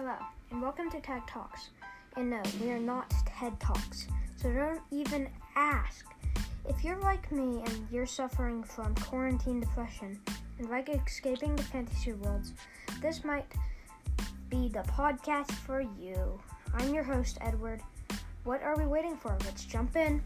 Hello, and welcome to TED Talks. And no, we are not TED Talks, so don't even ask. If you're like me and you're suffering from quarantine depression and like escaping the fantasy worlds, this might be the podcast for you. I'm your host, Edward. What are we waiting for? Let's jump in.